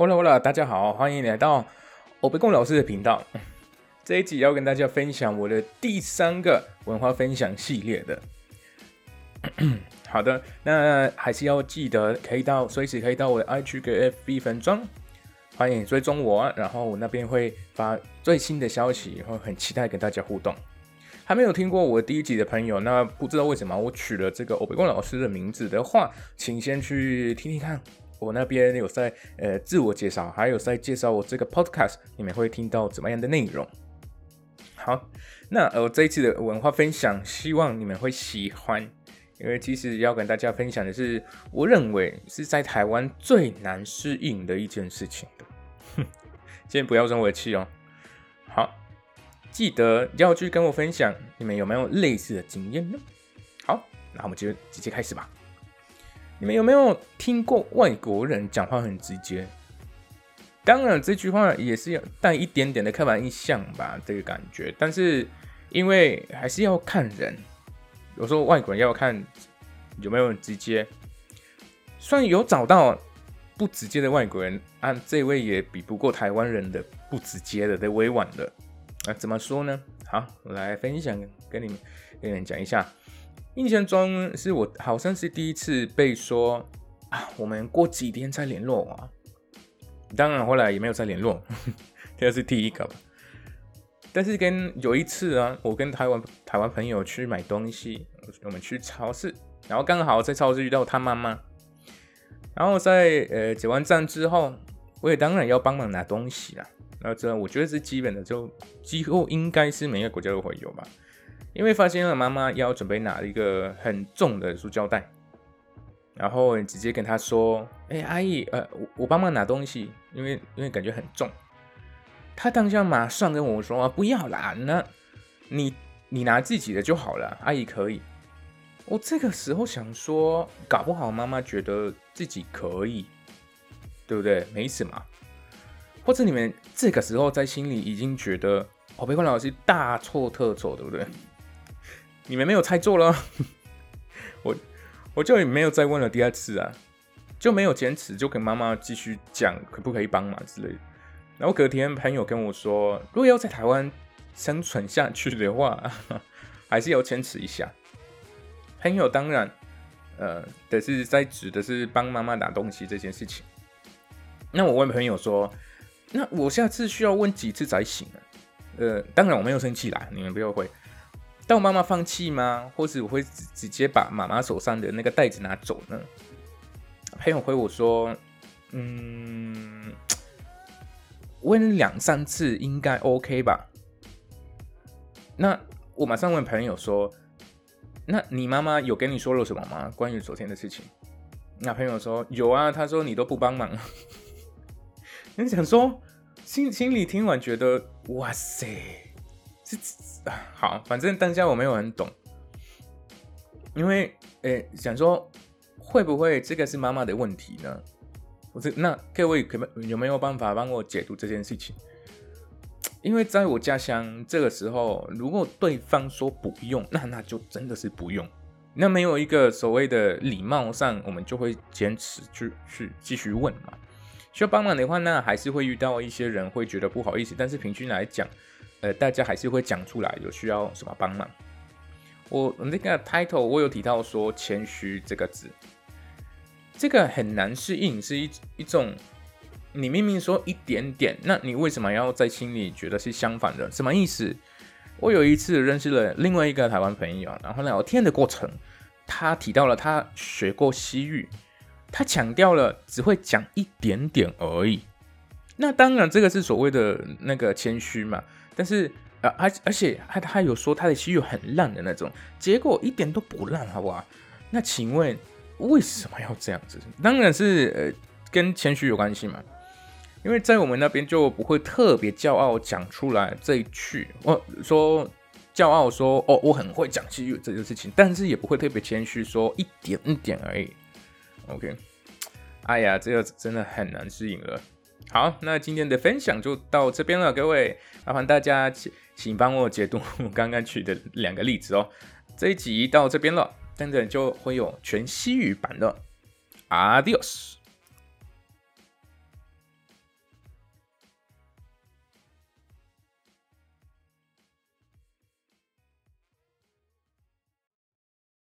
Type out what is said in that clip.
Hola，Hola，大家好，欢迎来到欧贝贡老师的频道。这一集要跟大家分享我的第三个文化分享系列的。好的，那还是要记得可以到随时可以到我的 IG 跟 FB 粉装，欢迎追踪我，然后我那边会发最新的消息，会很期待跟大家互动。还没有听过我第一集的朋友，那不知道为什么我取了这个欧贝贡老师的名字的话，请先去听听看。我那边有在呃自我介绍，还有在介绍我这个 podcast，你们会听到怎么样的内容？好，那呃这一次的文化分享，希望你们会喜欢，因为其实要跟大家分享的是，我认为是在台湾最难适应的一件事情的。哼，先不要生我的气哦。好，记得要去跟我分享，你们有没有类似的经验呢？好，那我们就直接开始吧。你们有没有听过外国人讲话很直接？当然，这句话也是要带一点点的刻板印象吧，这个感觉。但是，因为还是要看人，有时候外国人要看有没有很直接。虽然有找到不直接的外国人，啊，这位也比不过台湾人的不直接的、的委婉的。啊，怎么说呢？好，我来分享跟你们、跟你们讲一下。印象中是我好像是第一次被说啊，我们过几天再联络啊。当然后来也没有再联络，这是第一个。但是跟有一次啊，我跟台湾台湾朋友去买东西，我们去超市，然后刚好在超市遇到他妈妈。然后在呃结完账之后，我也当然要帮忙拿东西啦。那这我觉得是基本的，就几乎应该是每个国家都会有吧。因为发现了妈妈要准备拿一个很重的塑胶袋，然后直接跟她说：“哎，阿姨，呃，我我帮忙拿东西，因为因为感觉很重。”她当下马上跟我说：“不要啦，那你你拿自己的就好了，阿姨可以。”我这个时候想说，搞不好妈妈觉得自己可以，对不对？没什么。或者你们这个时候在心里已经觉得，我被冠老师大错特错，对不对？你们没有猜错了，我我就也没有再问了第二次啊，就没有坚持，就跟妈妈继续讲可不可以帮忙之类的。然后隔天朋友跟我说，如果要在台湾生存下去的话，还是要坚持一下。朋友当然，呃，的是在指的是帮妈妈拿东西这件事情。那我问朋友说，那我下次需要问几次才行呢？呃，当然我没有生气啦，你们不要会。但我妈妈放弃吗？或是我会直接把妈妈手上的那个袋子拿走呢？朋友回我说：“嗯，问两三次应该 OK 吧？”那我马上问朋友说：“那你妈妈有跟你说了什么吗？关于昨天的事情？”那朋友说：“有啊，他说你都不帮忙。”你想说，心心里听完觉得哇塞，好，反正当下我没有很懂，因为诶，想说会不会这个是妈妈的问题呢？不是，那各位可有没有办法帮我解读这件事情？因为在我家乡，这个时候如果对方说不用，那那就真的是不用。那没有一个所谓的礼貌上，我们就会坚持去去继续问嘛。需要帮忙的话，那还是会遇到一些人会觉得不好意思，但是平均来讲。呃，大家还是会讲出来，有需要什么帮忙？我那个 title 我有提到说谦虚这个字，这个很难适应，是一一种你明明说一点点，那你为什么要在心里觉得是相反的？什么意思？我有一次认识了另外一个台湾朋友，然后聊天的过程，他提到了他学过西域，他强调了只会讲一点点而已。那当然，这个是所谓的那个谦虚嘛。但是，呃，而而且他他有说他的西语很烂的那种，结果一点都不烂，好不好？那请问为什么要这样子？当然是呃跟谦虚有关系嘛，因为在我们那边就不会特别骄傲讲出来这一句，我说骄傲说哦我很会讲西语这件事情，但是也不会特别谦虚说一点一点而已。OK，哎呀，这个真的很难适应了。好，那今天的分享就到这边了，各位，麻烦大家请请帮我解读我刚刚举的两个例子哦。这一集到这边了，等等就会有全西语版的，Adios。